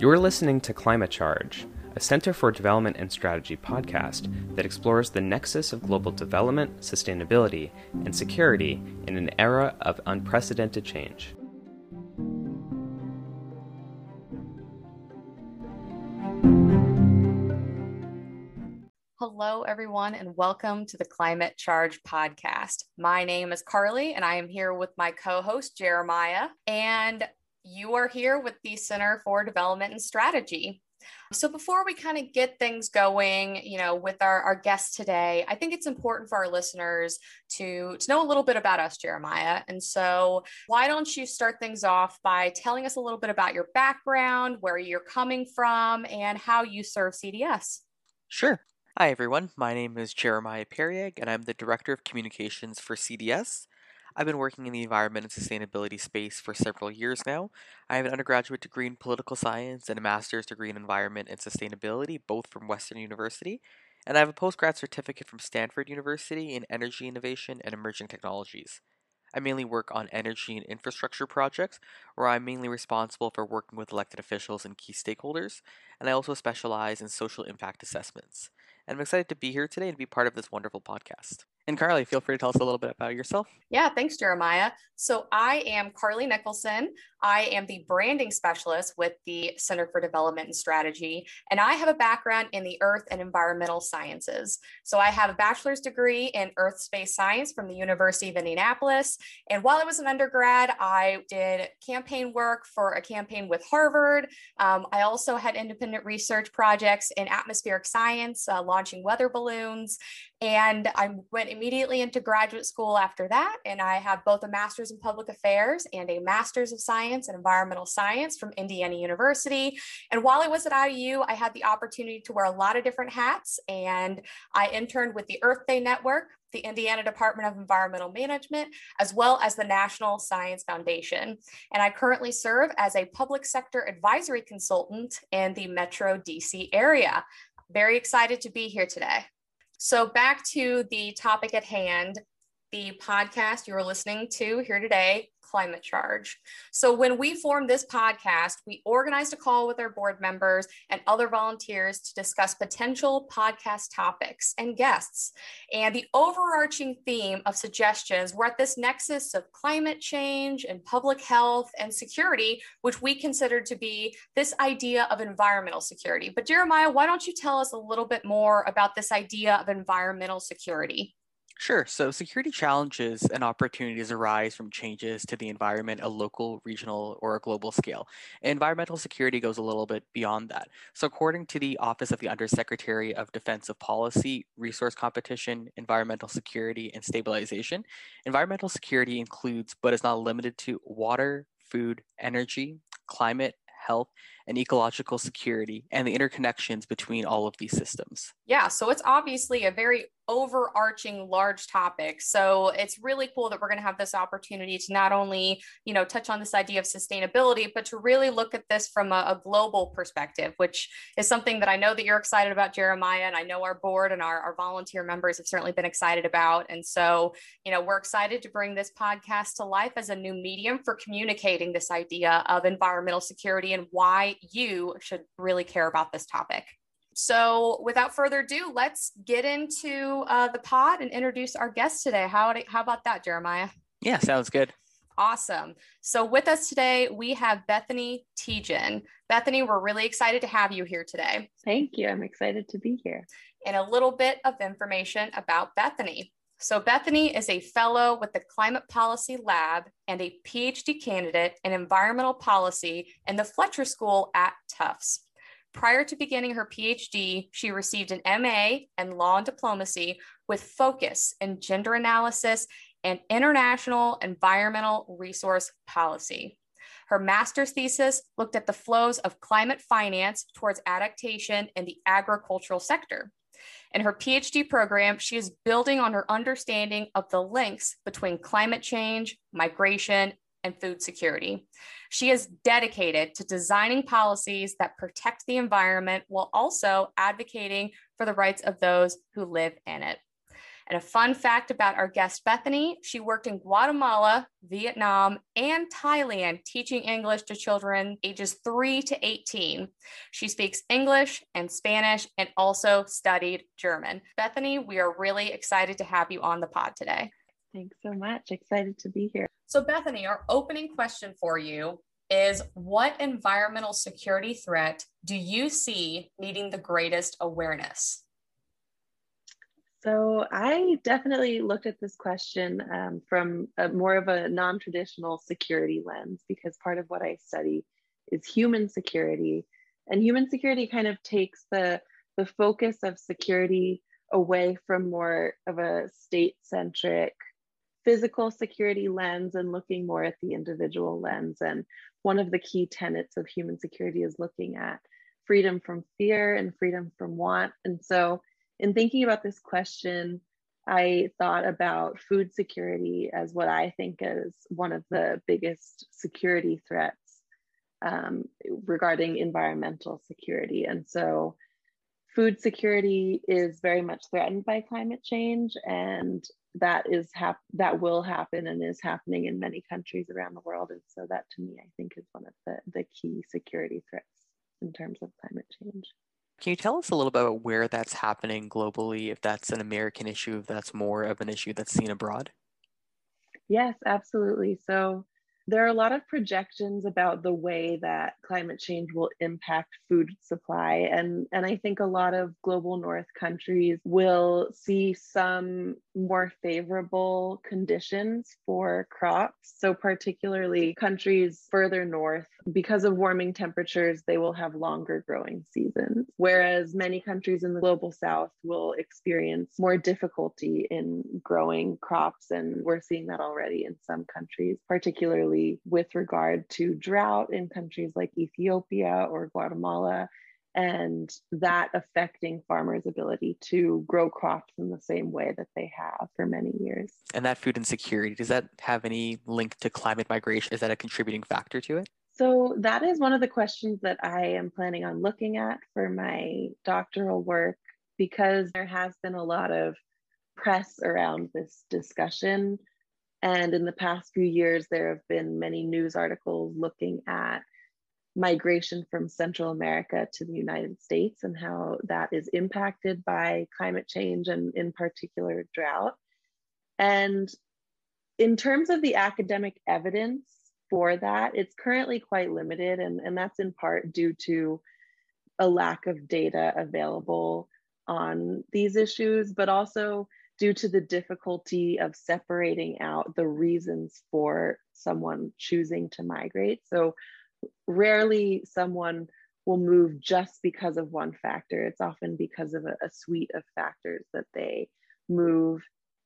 You're listening to Climate Charge, a Center for Development and Strategy podcast that explores the nexus of global development, sustainability, and security in an era of unprecedented change. Hello, everyone, and welcome to the Climate Charge podcast. My name is Carly, and I am here with my co host, Jeremiah. And you are here with the Center for Development and Strategy. So before we kind of get things going, you know, with our, our guest today, I think it's important for our listeners to, to know a little bit about us, Jeremiah. And so why don't you start things off by telling us a little bit about your background, where you're coming from, and how you serve CDS? Sure. Hi, everyone. My name is Jeremiah Perieg, and I'm the Director of Communications for CDS. I've been working in the environment and sustainability space for several years now. I have an undergraduate degree in political science and a master's degree in environment and sustainability, both from Western University. And I have a postgrad certificate from Stanford University in energy innovation and emerging technologies. I mainly work on energy and infrastructure projects, where I'm mainly responsible for working with elected officials and key stakeholders, and I also specialize in social impact assessments. And I'm excited to be here today and be part of this wonderful podcast. And Carly, feel free to tell us a little bit about yourself. Yeah, thanks, Jeremiah. So I am Carly Nicholson. I am the branding specialist with the Center for Development and Strategy, and I have a background in the earth and environmental sciences. So I have a bachelor's degree in earth space science from the University of Indianapolis. And while I was an undergrad, I did campaign work for a campaign with Harvard. Um, I also had independent research projects in atmospheric science, uh, launching weather balloons. And I went immediately into graduate school after that. And I have both a master's in public affairs and a master's of science in environmental science from Indiana University. And while I was at IU, I had the opportunity to wear a lot of different hats. And I interned with the Earth Day Network, the Indiana Department of Environmental Management, as well as the National Science Foundation. And I currently serve as a public sector advisory consultant in the Metro DC area. Very excited to be here today. So, back to the topic at hand the podcast you are listening to here today climate charge. So, when we formed this podcast, we organized a call with our board members and other volunteers to discuss potential podcast topics and guests. And the overarching theme of suggestions were at this nexus of climate change and public health and security, which we considered to be this idea of environmental security. But, Jeremiah, why don't you tell us a little bit more about this idea of environmental security? Sure. So security challenges and opportunities arise from changes to the environment, a local, regional, or a global scale. Environmental security goes a little bit beyond that. So according to the Office of the Undersecretary of Defensive Policy, Resource Competition, Environmental Security, and Stabilization, environmental security includes, but is not limited to, water, food, energy, climate, health, and ecological security and the interconnections between all of these systems. Yeah, so it's obviously a very overarching large topic. So it's really cool that we're going to have this opportunity to not only, you know, touch on this idea of sustainability, but to really look at this from a, a global perspective, which is something that I know that you're excited about, Jeremiah, and I know our board and our, our volunteer members have certainly been excited about. And so, you know, we're excited to bring this podcast to life as a new medium for communicating this idea of environmental security and why you should really care about this topic. So, without further ado, let's get into uh, the pod and introduce our guest today. How, how about that, Jeremiah? Yeah, sounds good. Awesome. So, with us today, we have Bethany Tietjen. Bethany, we're really excited to have you here today. Thank you. I'm excited to be here. And a little bit of information about Bethany. So, Bethany is a fellow with the Climate Policy Lab and a PhD candidate in environmental policy in the Fletcher School at Tufts. Prior to beginning her PhD, she received an MA in law and diplomacy with focus in gender analysis and international environmental resource policy. Her master's thesis looked at the flows of climate finance towards adaptation in the agricultural sector. In her PhD program, she is building on her understanding of the links between climate change, migration, and food security. She is dedicated to designing policies that protect the environment while also advocating for the rights of those who live in it. And a fun fact about our guest, Bethany, she worked in Guatemala, Vietnam, and Thailand teaching English to children ages 3 to 18. She speaks English and Spanish and also studied German. Bethany, we are really excited to have you on the pod today. Thanks so much. Excited to be here. So, Bethany, our opening question for you is what environmental security threat do you see needing the greatest awareness? So I definitely looked at this question um, from a, more of a non-traditional security lens because part of what I study is human security, and human security kind of takes the the focus of security away from more of a state-centric physical security lens and looking more at the individual lens. And one of the key tenets of human security is looking at freedom from fear and freedom from want. And so in thinking about this question, I thought about food security as what I think is one of the biggest security threats um, regarding environmental security. And so, food security is very much threatened by climate change, and that is hap- that will happen and is happening in many countries around the world. And so, that to me, I think is one of the, the key security threats in terms of climate change. Can you tell us a little bit about where that's happening globally, if that's an American issue, if that's more of an issue that's seen abroad? Yes, absolutely. So there are a lot of projections about the way that climate change will impact food supply and and I think a lot of global north countries will see some more favorable conditions for crops. So particularly countries further north because of warming temperatures they will have longer growing seasons whereas many countries in the global south will experience more difficulty in growing crops and we're seeing that already in some countries particularly with regard to drought in countries like Ethiopia or Guatemala, and that affecting farmers' ability to grow crops in the same way that they have for many years. And that food insecurity, does that have any link to climate migration? Is that a contributing factor to it? So, that is one of the questions that I am planning on looking at for my doctoral work because there has been a lot of press around this discussion and in the past few years, there have been many news articles looking at migration from Central America to the United States and how that is impacted by climate change and, in particular, drought. And in terms of the academic evidence for that, it's currently quite limited, and, and that's in part due to a lack of data available on these issues, but also due to the difficulty of separating out the reasons for someone choosing to migrate. So rarely someone will move just because of one factor. It's often because of a, a suite of factors that they move.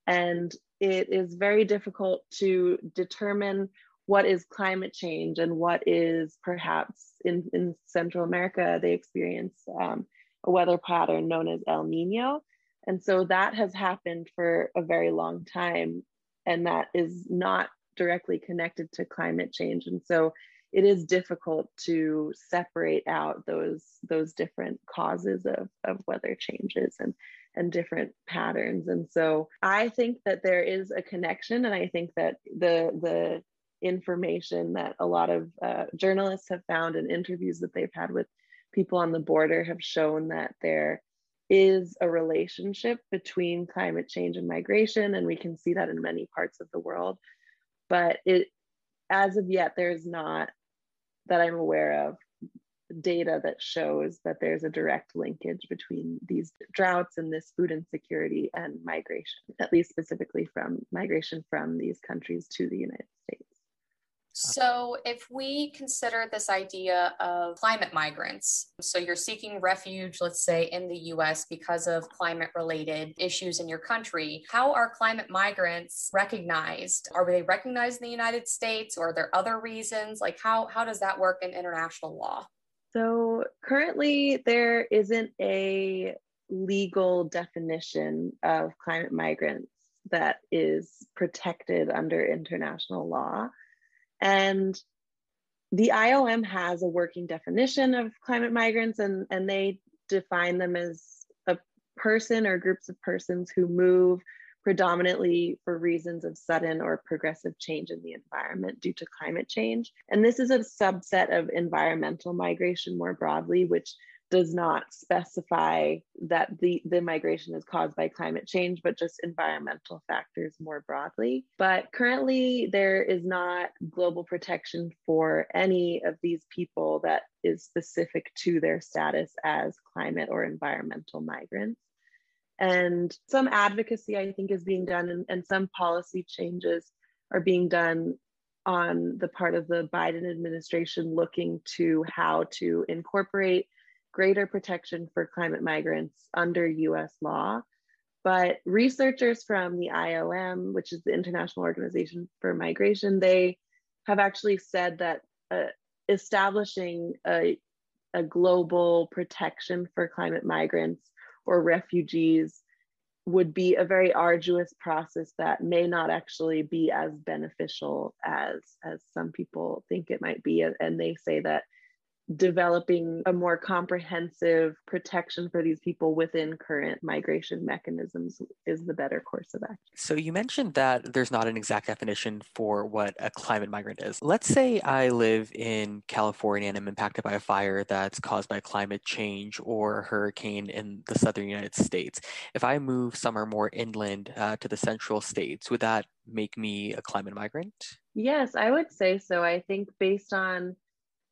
And it is very difficult to determine what is climate change and what is perhaps in, in Central America, they experience um, a weather pattern known as El Nino. And so that has happened for a very long time, and that is not directly connected to climate change. And so it is difficult to separate out those those different causes of, of weather changes and and different patterns. And so I think that there is a connection, and I think that the the information that a lot of uh, journalists have found in interviews that they've had with people on the border have shown that there is a relationship between climate change and migration, and we can see that in many parts of the world. But it, as of yet, there's not that I'm aware of data that shows that there's a direct linkage between these droughts and this food insecurity and migration, at least specifically from migration from these countries to the United States. Uh-huh. So, if we consider this idea of climate migrants, so you're seeking refuge, let's say in the US because of climate related issues in your country, how are climate migrants recognized? Are they recognized in the United States or are there other reasons? Like, how, how does that work in international law? So, currently, there isn't a legal definition of climate migrants that is protected under international law. And the IOM has a working definition of climate migrants, and, and they define them as a person or groups of persons who move predominantly for reasons of sudden or progressive change in the environment due to climate change. And this is a subset of environmental migration more broadly, which does not specify that the, the migration is caused by climate change, but just environmental factors more broadly. But currently, there is not global protection for any of these people that is specific to their status as climate or environmental migrants. And some advocacy, I think, is being done, and, and some policy changes are being done on the part of the Biden administration looking to how to incorporate greater protection for climate migrants under US law. But researchers from the IOM, which is the International Organization for Migration, they have actually said that uh, establishing a, a global protection for climate migrants or refugees would be a very arduous process that may not actually be as beneficial as as some people think it might be and they say that developing a more comprehensive protection for these people within current migration mechanisms is the better course of action. So, you mentioned that there's not an exact definition for what a climate migrant is. Let's say I live in California and I'm impacted by a fire that's caused by climate change or a hurricane in the southern United States. If I move somewhere more inland uh, to the central states, would that make me a climate migrant? Yes, I would say so. I think based on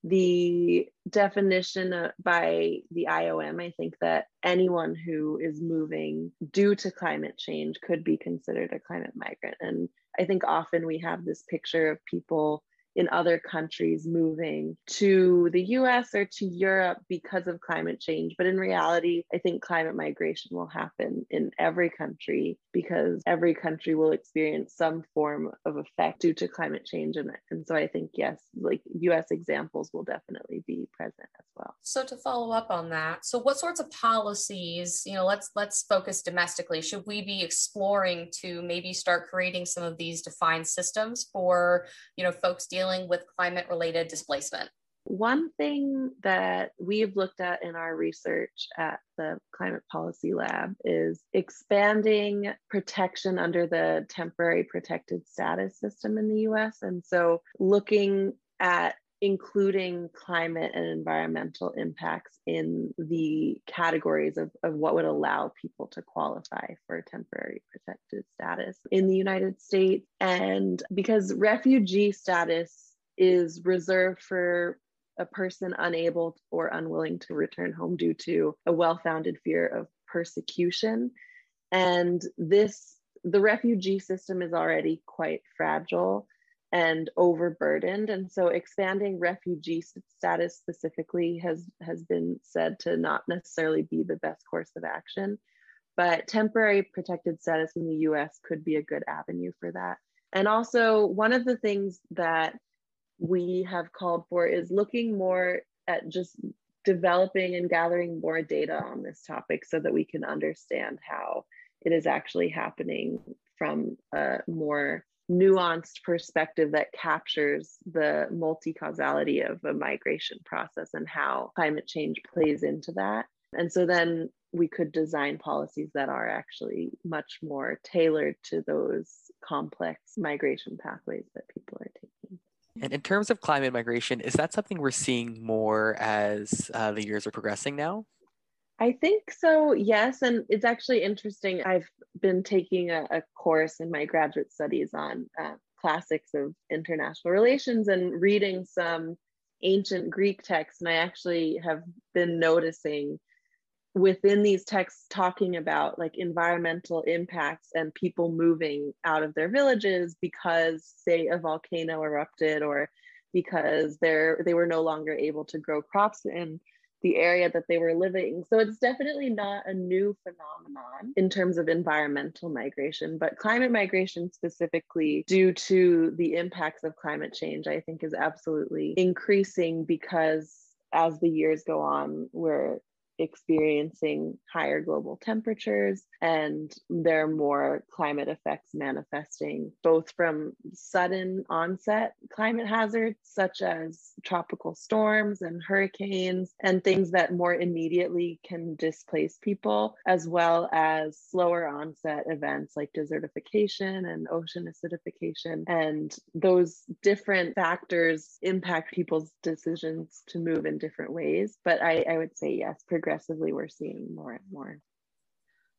the definition by the IOM, I think that anyone who is moving due to climate change could be considered a climate migrant. And I think often we have this picture of people in other countries moving to the US or to Europe because of climate change. But in reality, I think climate migration will happen in every country because every country will experience some form of effect due to climate change. And, and so I think, yes, like US examples will definitely be present as well. So to follow up on that, so what sorts of policies, you know, let's let's focus domestically. Should we be exploring to maybe start creating some of these defined systems for, you know, folks dealing dealing with climate related displacement? One thing that we've looked at in our research at the Climate Policy Lab is expanding protection under the temporary protected status system in the US. And so looking at including climate and environmental impacts in the categories of, of what would allow people to qualify for temporary protected status in the United States. And because refugee status is reserved for a person unable or unwilling to return home due to a well founded fear of persecution. And this, the refugee system is already quite fragile and overburdened and so expanding refugee status specifically has has been said to not necessarily be the best course of action but temporary protected status in the US could be a good avenue for that and also one of the things that we have called for is looking more at just developing and gathering more data on this topic so that we can understand how it is actually happening from a more nuanced perspective that captures the multi causality of a migration process and how climate change plays into that. And so then we could design policies that are actually much more tailored to those complex migration pathways that people are taking. And in terms of climate migration, is that something we're seeing more as uh, the years are progressing now? I think so, yes. And it's actually interesting. I've been taking a, a course in my graduate studies on uh, classics of international relations and reading some ancient Greek texts. And I actually have been noticing within these texts talking about like environmental impacts and people moving out of their villages because say a volcano erupted or because they're they were no longer able to grow crops in the area that they were living. So it's definitely not a new phenomenon in terms of environmental migration, but climate migration specifically, due to the impacts of climate change, I think is absolutely increasing because as the years go on, we're experiencing higher global temperatures and there are more climate effects manifesting both from sudden onset climate hazards such as tropical storms and hurricanes and things that more immediately can displace people as well as slower onset events like desertification and ocean acidification. And those different factors impact people's decisions to move in different ways. But i, I would say yes progressively we're seeing more and more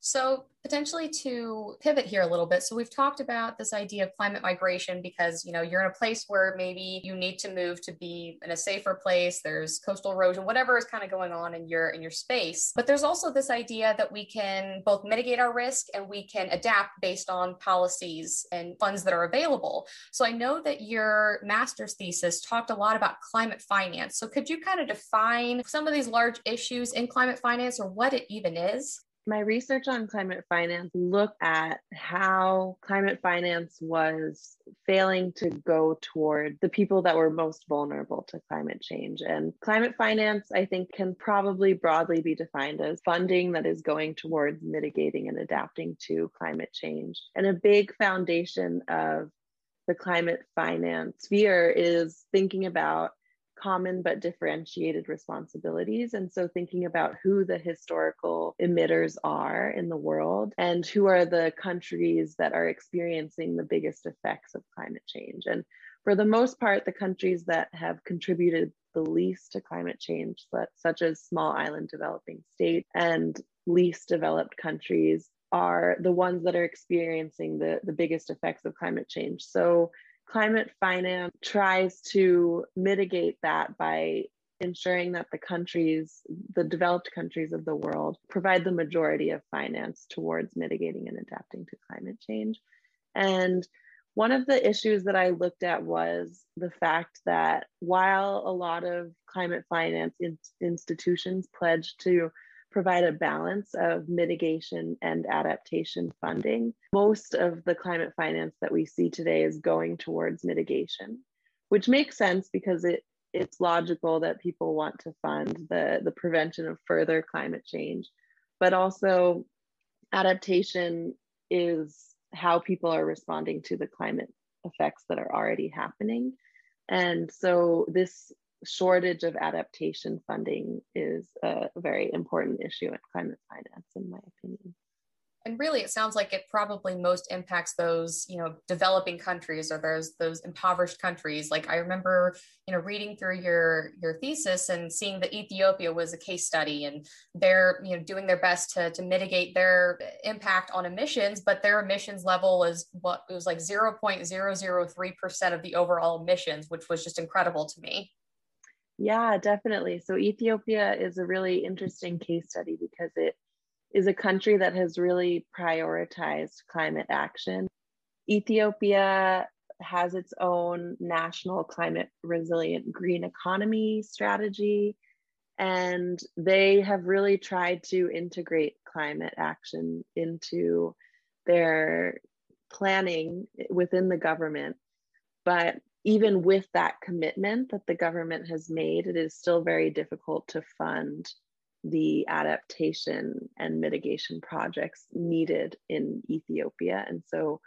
so, potentially to pivot here a little bit. So, we've talked about this idea of climate migration because, you know, you're in a place where maybe you need to move to be in a safer place. There's coastal erosion, whatever is kind of going on in your in your space. But there's also this idea that we can both mitigate our risk and we can adapt based on policies and funds that are available. So, I know that your master's thesis talked a lot about climate finance. So, could you kind of define some of these large issues in climate finance or what it even is? My research on climate finance looked at how climate finance was failing to go toward the people that were most vulnerable to climate change. And climate finance, I think, can probably broadly be defined as funding that is going towards mitigating and adapting to climate change. And a big foundation of the climate finance sphere is thinking about common but differentiated responsibilities. And so thinking about who the historical emitters are in the world and who are the countries that are experiencing the biggest effects of climate change. And for the most part, the countries that have contributed the least to climate change, such as small island developing states and least developed countries, are the ones that are experiencing the, the biggest effects of climate change. So climate finance tries to mitigate that by ensuring that the countries, the developed countries of the world, provide the majority of finance towards mitigating and adapting to climate change. And one of the issues that I looked at was the fact that while a lot of climate finance in- institutions pledge to provide a balance of mitigation and adaptation funding. Most of the climate finance that we see today is going towards mitigation, which makes sense because it it's logical that people want to fund the, the prevention of further climate change. But also adaptation is how people are responding to the climate effects that are already happening. And so this shortage of adaptation funding is a very important issue in climate finance, in my opinion. And really, it sounds like it probably most impacts those, you know, developing countries or those those impoverished countries. Like I remember, you know, reading through your your thesis and seeing that Ethiopia was a case study, and they're, you know, doing their best to to mitigate their impact on emissions, but their emissions level is what it was like zero point zero zero three percent of the overall emissions, which was just incredible to me. Yeah, definitely. So Ethiopia is a really interesting case study because it is a country that has really prioritized climate action. Ethiopia has its own national climate resilient green economy strategy, and they have really tried to integrate climate action into their planning within the government. But even with that commitment that the government has made, it is still very difficult to fund the adaptation and mitigation projects needed in Ethiopia. And so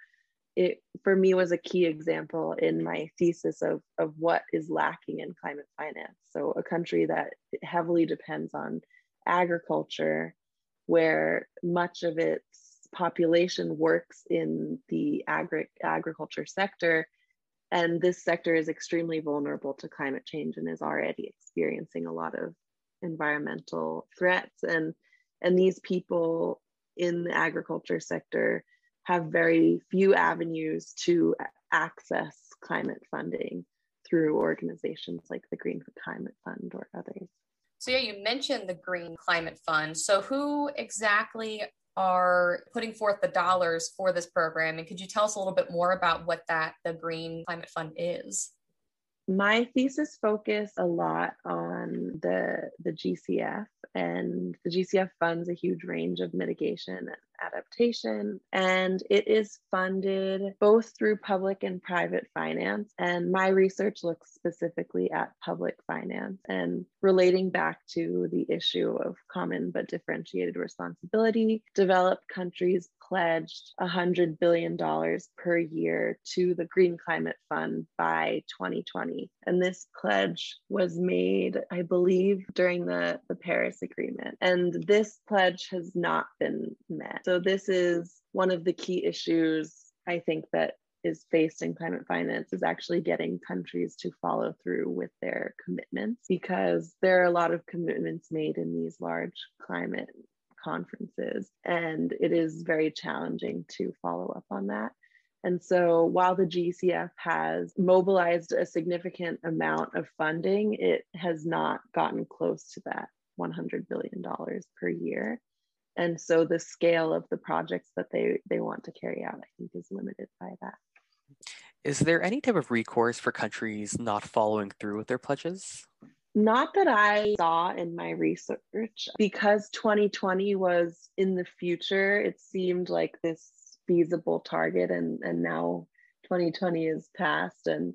it for me was a key example in my thesis of, of what is lacking in climate finance. So a country that heavily depends on agriculture, where much of its population works in the agri- agriculture sector and this sector is extremely vulnerable to climate change and is already experiencing a lot of environmental threats and and these people in the agriculture sector have very few avenues to access climate funding through organizations like the Green Climate Fund or others. So, yeah, you mentioned the Green Climate Fund. So, who exactly are putting forth the dollars for this program. And could you tell us a little bit more about what that the Green Climate Fund is? My thesis focused a lot on the the GCF, and the GCF funds a huge range of mitigation adaptation. And it is funded both through public and private finance. And my research looks specifically at public finance and relating back to the issue of common but differentiated responsibility. Developed countries pledged $100 billion per year to the Green Climate Fund by 2020. And this pledge was made, I believe, during the, the Paris Agreement. And this pledge has not been met. So, this is one of the key issues I think that is faced in climate finance is actually getting countries to follow through with their commitments because there are a lot of commitments made in these large climate conferences and it is very challenging to follow up on that. And so while the GCF has mobilized a significant amount of funding, it has not gotten close to that $100 billion per year. And so the scale of the projects that they, they want to carry out, I think, is limited by that. Is there any type of recourse for countries not following through with their pledges? Not that I saw in my research. Because 2020 was in the future, it seemed like this feasible target and, and now 2020 is past and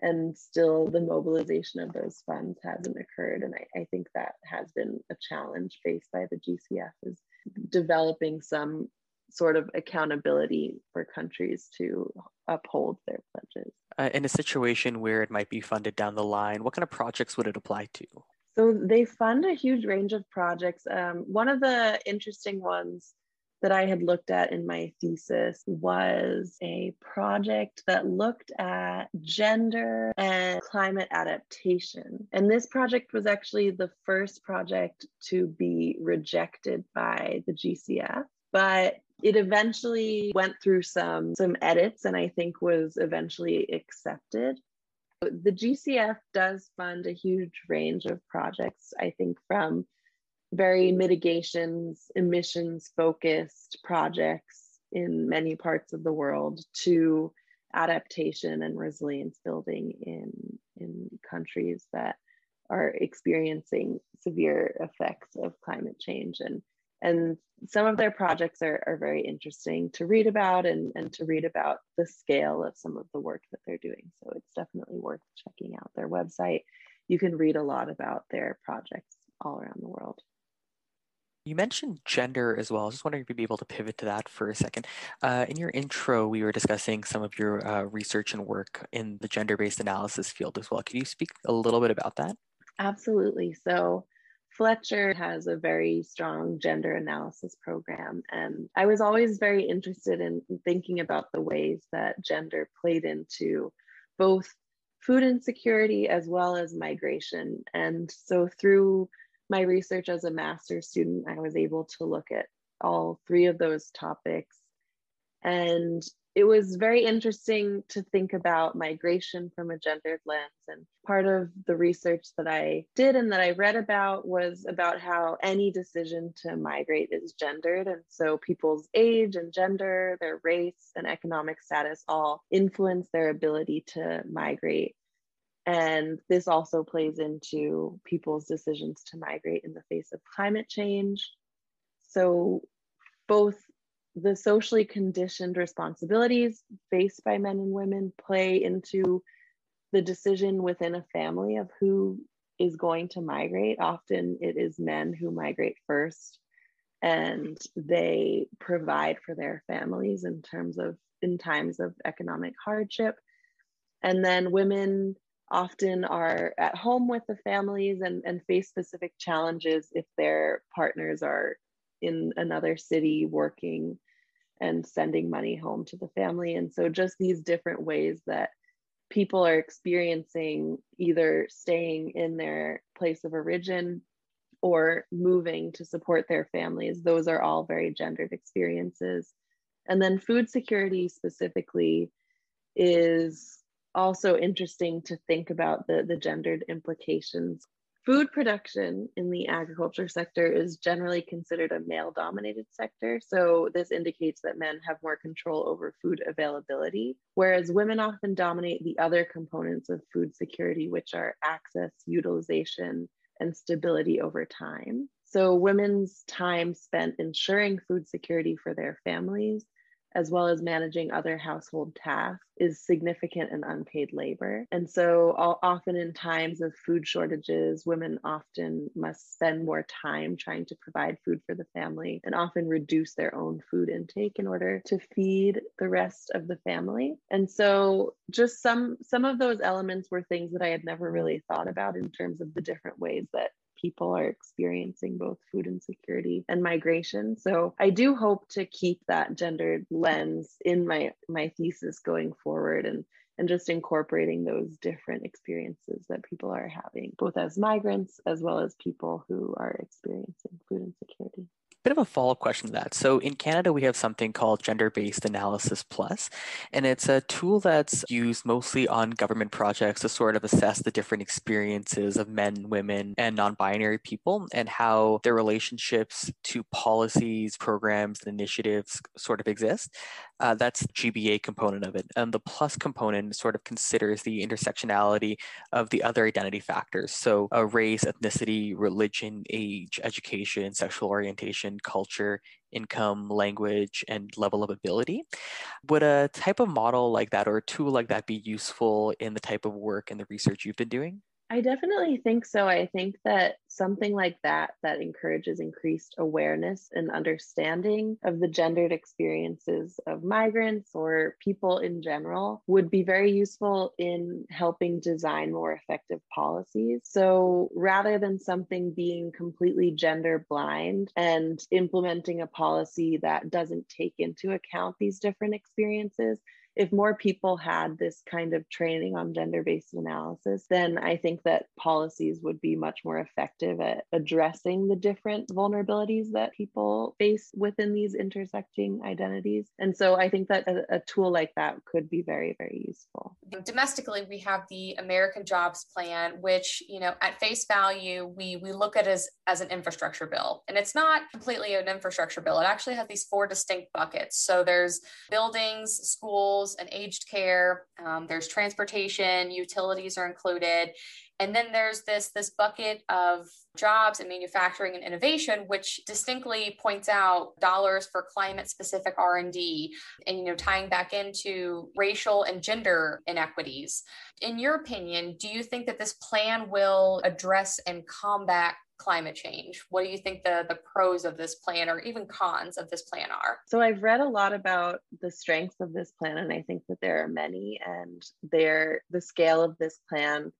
and still the mobilization of those funds hasn't occurred. And I, I think that has been a challenge faced by the GCF is developing some sort of accountability for countries to uphold their pledges. Uh, in a situation where it might be funded down the line, what kind of projects would it apply to? So they fund a huge range of projects. Um, one of the interesting ones that I had looked at in my thesis was a project that looked at gender and climate adaptation. And this project was actually the first project to be rejected by the GCF. But it eventually went through some some edits and I think was eventually accepted. The GCF does fund a huge range of projects, I think from very mitigations, emissions focused projects in many parts of the world to adaptation and resilience building in, in countries that are experiencing severe effects of climate change. And, and some of their projects are, are very interesting to read about and, and to read about the scale of some of the work that they're doing. So it's definitely worth checking out their website. You can read a lot about their projects all around the world. You mentioned gender as well. I was just wondering if you'd be able to pivot to that for a second. Uh, in your intro, we were discussing some of your uh, research and work in the gender based analysis field as well. Could you speak a little bit about that? Absolutely. So, Fletcher has a very strong gender analysis program. And I was always very interested in thinking about the ways that gender played into both food insecurity as well as migration. And so, through my research as a master's student, I was able to look at all three of those topics. And it was very interesting to think about migration from a gendered lens. And part of the research that I did and that I read about was about how any decision to migrate is gendered. And so people's age and gender, their race and economic status all influence their ability to migrate. And this also plays into people's decisions to migrate in the face of climate change. So, both the socially conditioned responsibilities faced by men and women play into the decision within a family of who is going to migrate. Often it is men who migrate first and they provide for their families in terms of in times of economic hardship. And then women often are at home with the families and, and face specific challenges if their partners are in another city working and sending money home to the family. And so, just these different ways that people are experiencing either staying in their place of origin or moving to support their families, those are all very gendered experiences. And then, food security specifically is also interesting to think about the, the gendered implications. Food production in the agriculture sector is generally considered a male dominated sector. So, this indicates that men have more control over food availability, whereas women often dominate the other components of food security, which are access, utilization, and stability over time. So, women's time spent ensuring food security for their families as well as managing other household tasks, is significant and unpaid labor. And so, often in times of food shortages, women often must spend more time trying to provide food for the family and often reduce their own food intake in order to feed the rest of the family. And so, just some some of those elements were things that I had never really thought about in terms of the different ways that people are experiencing both food insecurity and migration. So I do hope to keep that gendered lens in my my thesis going forward and and just incorporating those different experiences that people are having, both as migrants as well as people who are experiencing food insecurity bit of a follow-up question to that. So in Canada, we have something called Gender-Based Analysis Plus, and it's a tool that's used mostly on government projects to sort of assess the different experiences of men, women, and non-binary people and how their relationships to policies, programs, and initiatives sort of exist. Uh, that's GBA component of it. And the plus component sort of considers the intersectionality of the other identity factors. So uh, race, ethnicity, religion, age, education, sexual orientation, culture, income, language, and level of ability. Would a type of model like that or a tool like that be useful in the type of work and the research you've been doing? I definitely think so. I think that something like that that encourages increased awareness and understanding of the gendered experiences of migrants or people in general would be very useful in helping design more effective policies. So rather than something being completely gender blind and implementing a policy that doesn't take into account these different experiences, if more people had this kind of training on gender based analysis, then I think that policies would be much more effective at addressing the different vulnerabilities that people face within these intersecting identities. And so I think that a, a tool like that could be very, very useful. Domestically, we have the American Jobs Plan, which, you know, at face value, we, we look at as, as an infrastructure bill. And it's not completely an infrastructure bill. It actually has these four distinct buckets. So there's buildings, schools, and aged care. Um, there's transportation, utilities are included. And then there's this, this bucket of jobs and manufacturing and innovation, which distinctly points out dollars for climate specific R&D and, you know, tying back into racial and gender inequities. In your opinion, do you think that this plan will address and combat climate change? What do you think the, the pros of this plan or even cons of this plan are? So I've read a lot about the strengths of this plan, and I think that there are many, and there the scale of this plan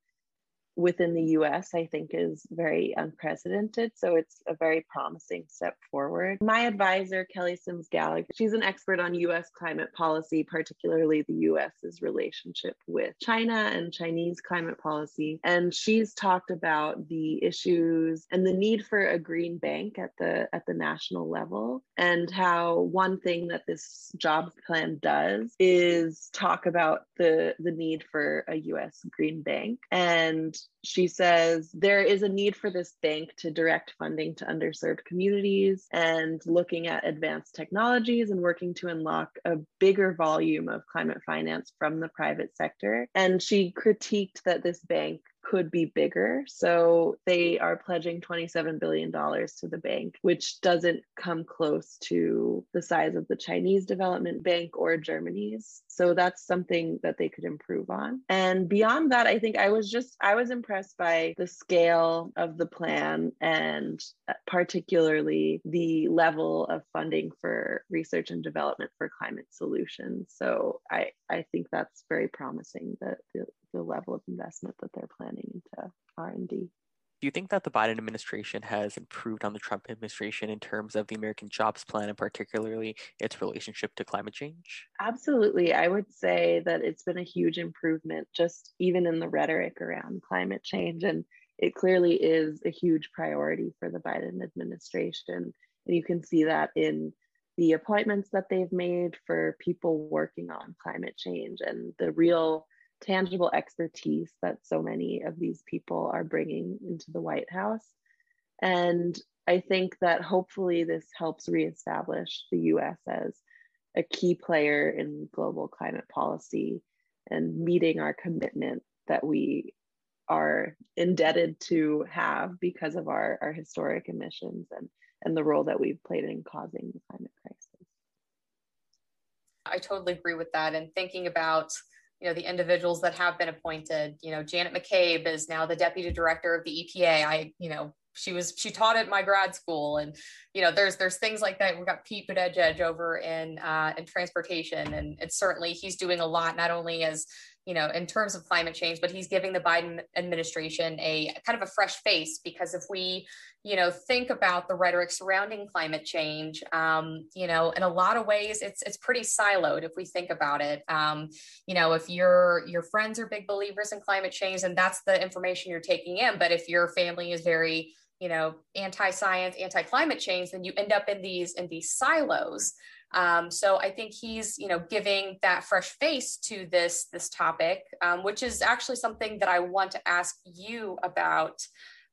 within the US, I think is very unprecedented. So it's a very promising step forward. My advisor, Kelly Sims Gallagher, she's an expert on US climate policy, particularly the US's relationship with China and Chinese climate policy. And she's talked about the issues and the need for a green bank at the at the national level and how one thing that this jobs plan does is talk about the the need for a US green bank and she says there is a need for this bank to direct funding to underserved communities and looking at advanced technologies and working to unlock a bigger volume of climate finance from the private sector. And she critiqued that this bank could be bigger. So they are pledging $27 billion to the bank, which doesn't come close to the size of the Chinese Development Bank or Germany's. So that's something that they could improve on. And beyond that, I think I was just, I was impressed by the scale of the plan and uh, particularly the level of funding for research and development for climate solutions. So I, I think that's very promising that the, the level of investment that they're planning into R&D. Do you think that the Biden administration has improved on the Trump administration in terms of the American Jobs Plan and particularly its relationship to climate change? Absolutely. I would say that it's been a huge improvement just even in the rhetoric around climate change and it clearly is a huge priority for the Biden administration and you can see that in the appointments that they've made for people working on climate change and the real tangible expertise that so many of these people are bringing into the White House. And I think that hopefully this helps reestablish the US as a key player in global climate policy and meeting our commitment that we are indebted to have because of our, our historic emissions and, and the role that we've played in causing the climate crisis. I totally agree with that. And thinking about you know the individuals that have been appointed. You know janet mccabe is now the deputy director of the epa i you know she was she taught at my grad school and you know there's there's things like that. We've got pete buttigieg over in uh, in transportation and it's certainly he's doing a lot not only as you know, in terms of climate change, but he's giving the Biden administration a kind of a fresh face because if we, you know, think about the rhetoric surrounding climate change, um, you know, in a lot of ways, it's it's pretty siloed if we think about it. Um, you know, if your your friends are big believers in climate change, and that's the information you're taking in, but if your family is very you know anti-science anti-climate change then you end up in these in these silos um, so I think he's, you know, giving that fresh face to this this topic, um, which is actually something that I want to ask you about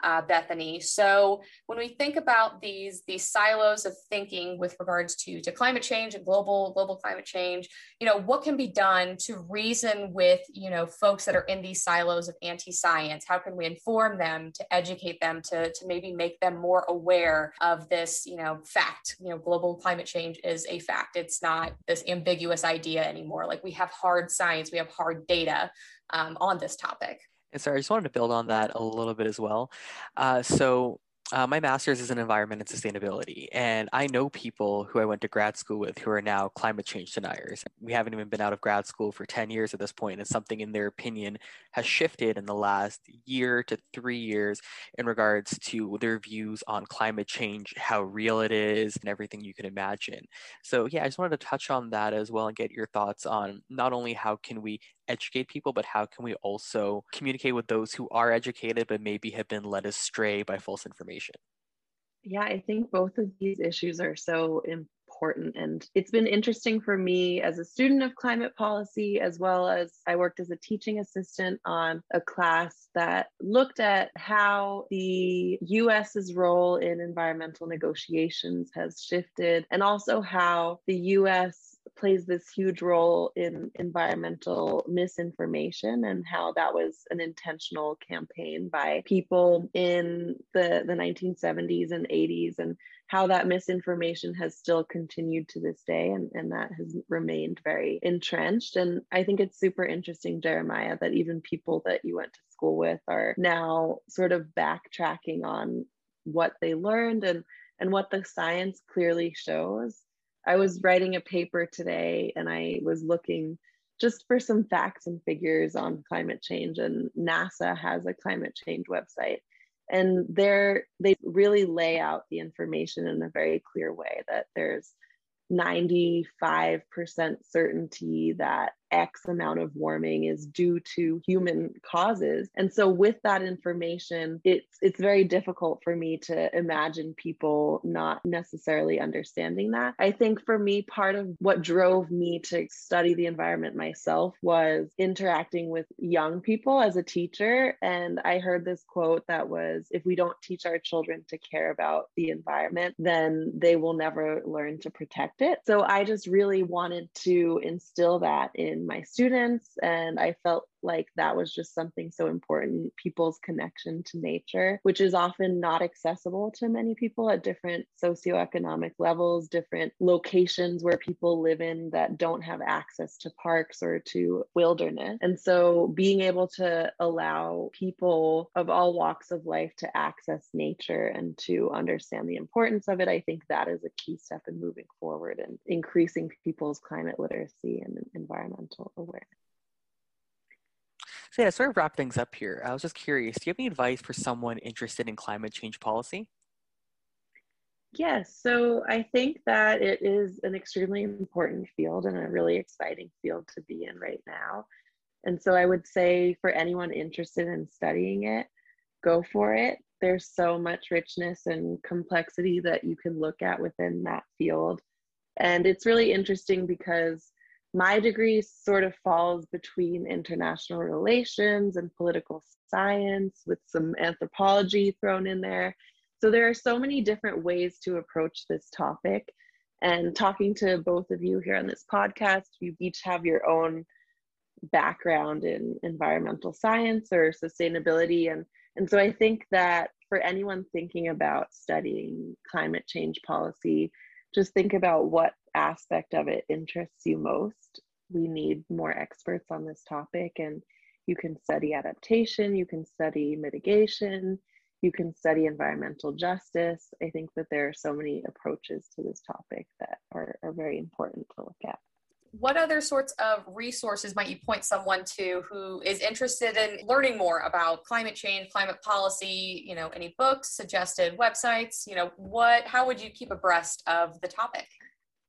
uh, Bethany. So when we think about these these silos of thinking with regards to to climate change and global global climate change, you know, what can be done to reason with you know folks that are in these silos of anti-science? How can we inform them to educate them to to maybe make them more aware of this you know fact? You know, global climate change is a fact. It's not this ambiguous idea anymore. Like we have hard science, we have hard data um, on this topic. And sorry, I just wanted to build on that a little bit as well. Uh, so uh, my master's is in environment and sustainability, and I know people who I went to grad school with who are now climate change deniers. We haven't even been out of grad school for 10 years at this point, and something in their opinion has shifted in the last year to three years in regards to their views on climate change, how real it is, and everything you can imagine. So, yeah, I just wanted to touch on that as well and get your thoughts on not only how can we educate people, but how can we also communicate with those who are educated but maybe have been led astray by false information? Yeah, I think both of these issues are so important. And it's been interesting for me as a student of climate policy, as well as I worked as a teaching assistant on a class that looked at how the US's role in environmental negotiations has shifted, and also how the US plays this huge role in environmental misinformation and how that was an intentional campaign by people in the, the 1970s and 80s and how that misinformation has still continued to this day and, and that has remained very entrenched. And I think it's super interesting, Jeremiah, that even people that you went to school with are now sort of backtracking on what they learned and and what the science clearly shows I was writing a paper today and I was looking just for some facts and figures on climate change and NASA has a climate change website. And there they really lay out the information in a very clear way that there's 95% certainty that X amount of warming is due to human causes. And so with that information, it's it's very difficult for me to imagine people not necessarily understanding that. I think for me part of what drove me to study the environment myself was interacting with young people as a teacher and I heard this quote that was if we don't teach our children to care about the environment, then they will never learn to protect it. So I just really wanted to instill that in my students and i felt like that was just something so important people's connection to nature which is often not accessible to many people at different socioeconomic levels different locations where people live in that don't have access to parks or to wilderness. And so being able to allow people of all walks of life to access nature and to understand the importance of it i think that is a key step in moving forward and increasing people's climate literacy and environmental awareness so yeah, sort of wrap things up here. I was just curious, do you have any advice for someone interested in climate change policy? Yes, so I think that it is an extremely important field and a really exciting field to be in right now. And so I would say for anyone interested in studying it, go for it. There's so much richness and complexity that you can look at within that field. And it's really interesting because my degree sort of falls between international relations and political science with some anthropology thrown in there. So there are so many different ways to approach this topic. And talking to both of you here on this podcast, you each have your own background in environmental science or sustainability. And And so I think that for anyone thinking about studying climate change policy, just think about what aspect of it interests you most. We need more experts on this topic, and you can study adaptation, you can study mitigation, you can study environmental justice. I think that there are so many approaches to this topic that are, are very important to look at what other sorts of resources might you point someone to who is interested in learning more about climate change climate policy you know any books suggested websites you know what how would you keep abreast of the topic?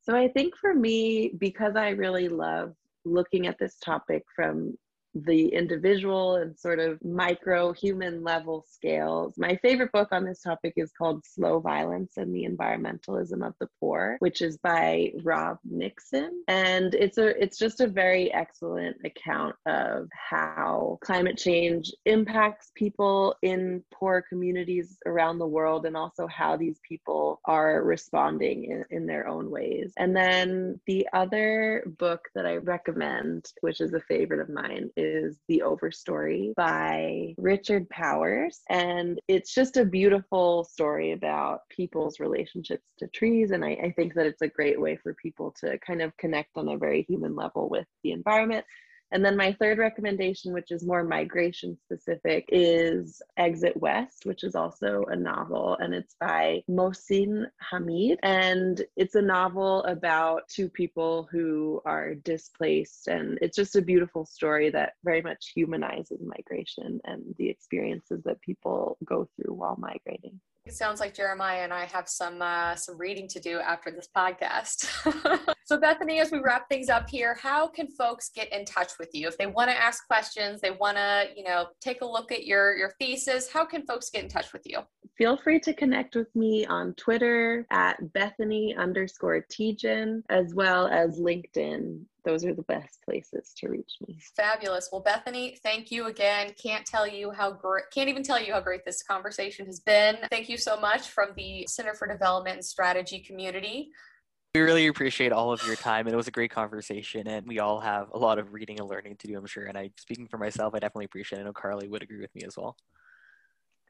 So i think for me because i really love looking at this topic from the individual and sort of micro human level scales. My favorite book on this topic is called Slow Violence and the Environmentalism of the Poor, which is by Rob Nixon. And it's a it's just a very excellent account of how climate change impacts people in poor communities around the world and also how these people are responding in, in their own ways. And then the other book that I recommend, which is a favorite of mine, is is The Overstory by Richard Powers. And it's just a beautiful story about people's relationships to trees. And I, I think that it's a great way for people to kind of connect on a very human level with the environment and then my third recommendation, which is more migration specific, is Exit West, which is also a novel, and it's by Mohsin Hamid. And it's a novel about two people who are displaced, and it's just a beautiful story that very much humanizes migration and the experiences that people go through while migrating. It sounds like Jeremiah and I have some uh, some reading to do after this podcast. so Bethany, as we wrap things up here, how can folks get in touch with you if they want to ask questions, they want to, you know, take a look at your your thesis? How can folks get in touch with you? Feel free to connect with me on Twitter at Bethany underscore Tietjen, as well as LinkedIn those are the best places to reach me. Fabulous. Well, Bethany, thank you again. Can't tell you how great, can't even tell you how great this conversation has been. Thank you so much from the Center for Development and Strategy community. We really appreciate all of your time, and it was a great conversation. And we all have a lot of reading and learning to do, I'm sure. And I, speaking for myself, I definitely appreciate. it. I know Carly would agree with me as well.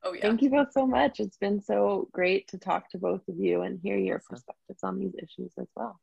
Oh yeah. Thank you both so much. It's been so great to talk to both of you and hear your perspectives on these issues as well.